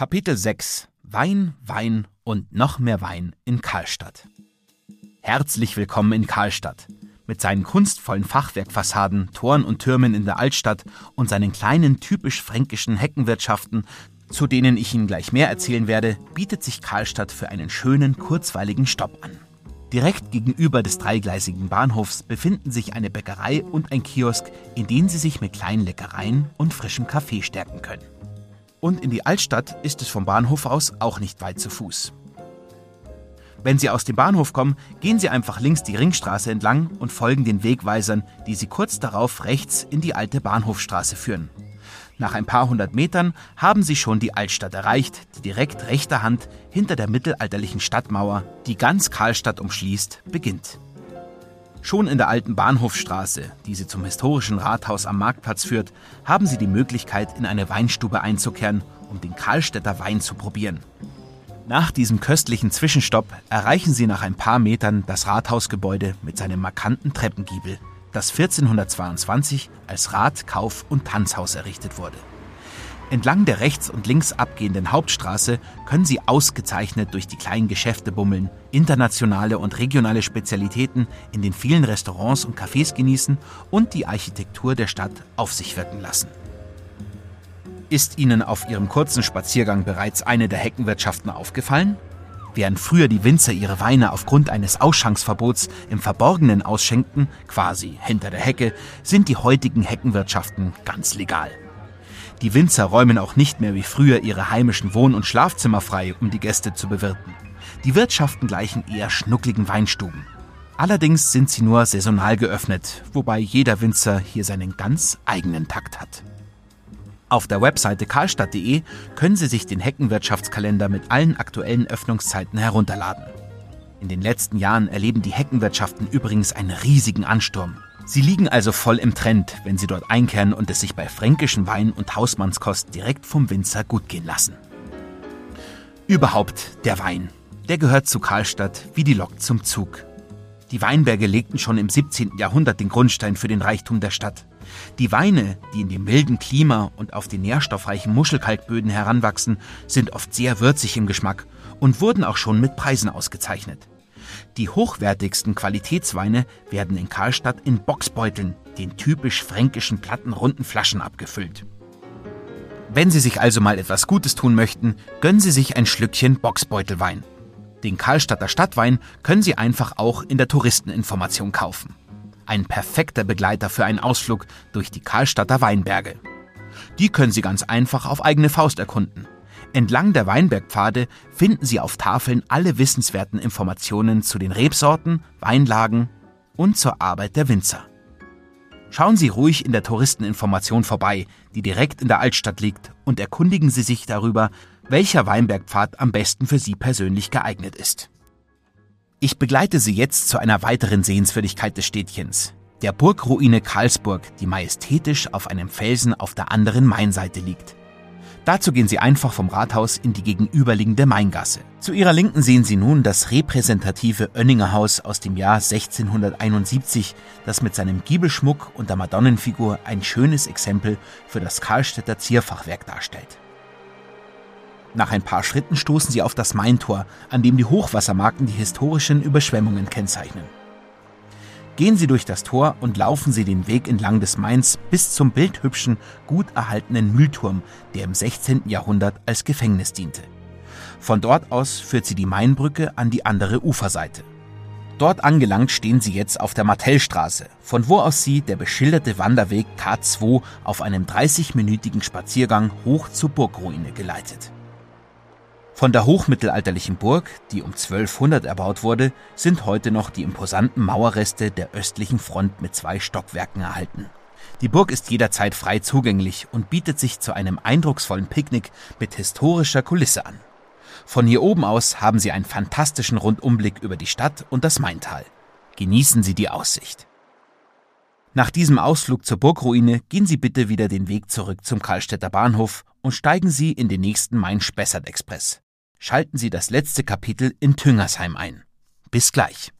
Kapitel 6 Wein, Wein und noch mehr Wein in Karlstadt. Herzlich willkommen in Karlstadt. Mit seinen kunstvollen Fachwerkfassaden, Toren und Türmen in der Altstadt und seinen kleinen typisch fränkischen Heckenwirtschaften, zu denen ich Ihnen gleich mehr erzählen werde, bietet sich Karlstadt für einen schönen, kurzweiligen Stopp an. Direkt gegenüber des dreigleisigen Bahnhofs befinden sich eine Bäckerei und ein Kiosk, in denen Sie sich mit kleinen Leckereien und frischem Kaffee stärken können. Und in die Altstadt ist es vom Bahnhof aus auch nicht weit zu Fuß. Wenn Sie aus dem Bahnhof kommen, gehen Sie einfach links die Ringstraße entlang und folgen den Wegweisern, die Sie kurz darauf rechts in die alte Bahnhofstraße führen. Nach ein paar hundert Metern haben sie schon die Altstadt erreicht, die direkt rechter Hand hinter der mittelalterlichen Stadtmauer, die ganz Karlstadt umschließt, beginnt. Schon in der alten Bahnhofstraße, die sie zum historischen Rathaus am Marktplatz führt, haben sie die Möglichkeit, in eine Weinstube einzukehren, um den Karlstädter Wein zu probieren. Nach diesem köstlichen Zwischenstopp erreichen sie nach ein paar Metern das Rathausgebäude mit seinem markanten Treppengiebel das 1422 als Rat-, Kauf- und Tanzhaus errichtet wurde. Entlang der rechts und links abgehenden Hauptstraße können Sie ausgezeichnet durch die kleinen Geschäfte bummeln, internationale und regionale Spezialitäten in den vielen Restaurants und Cafés genießen und die Architektur der Stadt auf sich wirken lassen. Ist Ihnen auf Ihrem kurzen Spaziergang bereits eine der Heckenwirtschaften aufgefallen? Während früher die Winzer ihre Weine aufgrund eines Ausschanksverbots im Verborgenen ausschenkten, quasi hinter der Hecke, sind die heutigen Heckenwirtschaften ganz legal. Die Winzer räumen auch nicht mehr wie früher ihre heimischen Wohn- und Schlafzimmer frei, um die Gäste zu bewirten. Die Wirtschaften gleichen eher schnuckligen Weinstuben. Allerdings sind sie nur saisonal geöffnet, wobei jeder Winzer hier seinen ganz eigenen Takt hat. Auf der Webseite karlstadt.de können Sie sich den Heckenwirtschaftskalender mit allen aktuellen Öffnungszeiten herunterladen. In den letzten Jahren erleben die Heckenwirtschaften übrigens einen riesigen Ansturm. Sie liegen also voll im Trend, wenn Sie dort einkehren und es sich bei fränkischen Wein und Hausmannskost direkt vom Winzer gut gehen lassen. Überhaupt der Wein. Der gehört zu Karlstadt wie die Lok zum Zug. Die Weinberge legten schon im 17. Jahrhundert den Grundstein für den Reichtum der Stadt. Die Weine, die in dem milden Klima und auf den nährstoffreichen Muschelkalkböden heranwachsen, sind oft sehr würzig im Geschmack und wurden auch schon mit Preisen ausgezeichnet. Die hochwertigsten Qualitätsweine werden in Karlstadt in Boxbeuteln, den typisch fränkischen plattenrunden Flaschen abgefüllt. Wenn Sie sich also mal etwas Gutes tun möchten, gönnen Sie sich ein Schlückchen Boxbeutelwein. Den Karlstadter Stadtwein können Sie einfach auch in der Touristeninformation kaufen ein perfekter Begleiter für einen Ausflug durch die Karlstadter Weinberge. Die können Sie ganz einfach auf eigene Faust erkunden. Entlang der Weinbergpfade finden Sie auf Tafeln alle wissenswerten Informationen zu den Rebsorten, Weinlagen und zur Arbeit der Winzer. Schauen Sie ruhig in der Touristeninformation vorbei, die direkt in der Altstadt liegt, und erkundigen Sie sich darüber, welcher Weinbergpfad am besten für Sie persönlich geeignet ist. Ich begleite Sie jetzt zu einer weiteren Sehenswürdigkeit des Städtchens, der Burgruine Karlsburg, die majestätisch auf einem Felsen auf der anderen Mainseite liegt. Dazu gehen Sie einfach vom Rathaus in die gegenüberliegende Maingasse. Zu Ihrer Linken sehen Sie nun das repräsentative Oenninger Haus aus dem Jahr 1671, das mit seinem Giebelschmuck und der Madonnenfigur ein schönes Exempel für das Karlstädter Zierfachwerk darstellt. Nach ein paar Schritten stoßen sie auf das Maintor, an dem die Hochwassermarken die historischen Überschwemmungen kennzeichnen. Gehen Sie durch das Tor und laufen Sie den Weg entlang des Mains bis zum bildhübschen, gut erhaltenen Mühlturm, der im 16. Jahrhundert als Gefängnis diente. Von dort aus führt Sie die Mainbrücke an die andere Uferseite. Dort angelangt stehen Sie jetzt auf der Martellstraße, von wo aus Sie der beschilderte Wanderweg K2 auf einem 30-minütigen Spaziergang hoch zur Burgruine geleitet. Von der hochmittelalterlichen Burg, die um 1200 erbaut wurde, sind heute noch die imposanten Mauerreste der östlichen Front mit zwei Stockwerken erhalten. Die Burg ist jederzeit frei zugänglich und bietet sich zu einem eindrucksvollen Picknick mit historischer Kulisse an. Von hier oben aus haben Sie einen fantastischen Rundumblick über die Stadt und das Maintal. Genießen Sie die Aussicht. Nach diesem Ausflug zur Burgruine gehen Sie bitte wieder den Weg zurück zum Karlstädter Bahnhof und steigen Sie in den nächsten Main-Spessart-Express schalten Sie das letzte Kapitel in Tüngersheim ein. Bis gleich.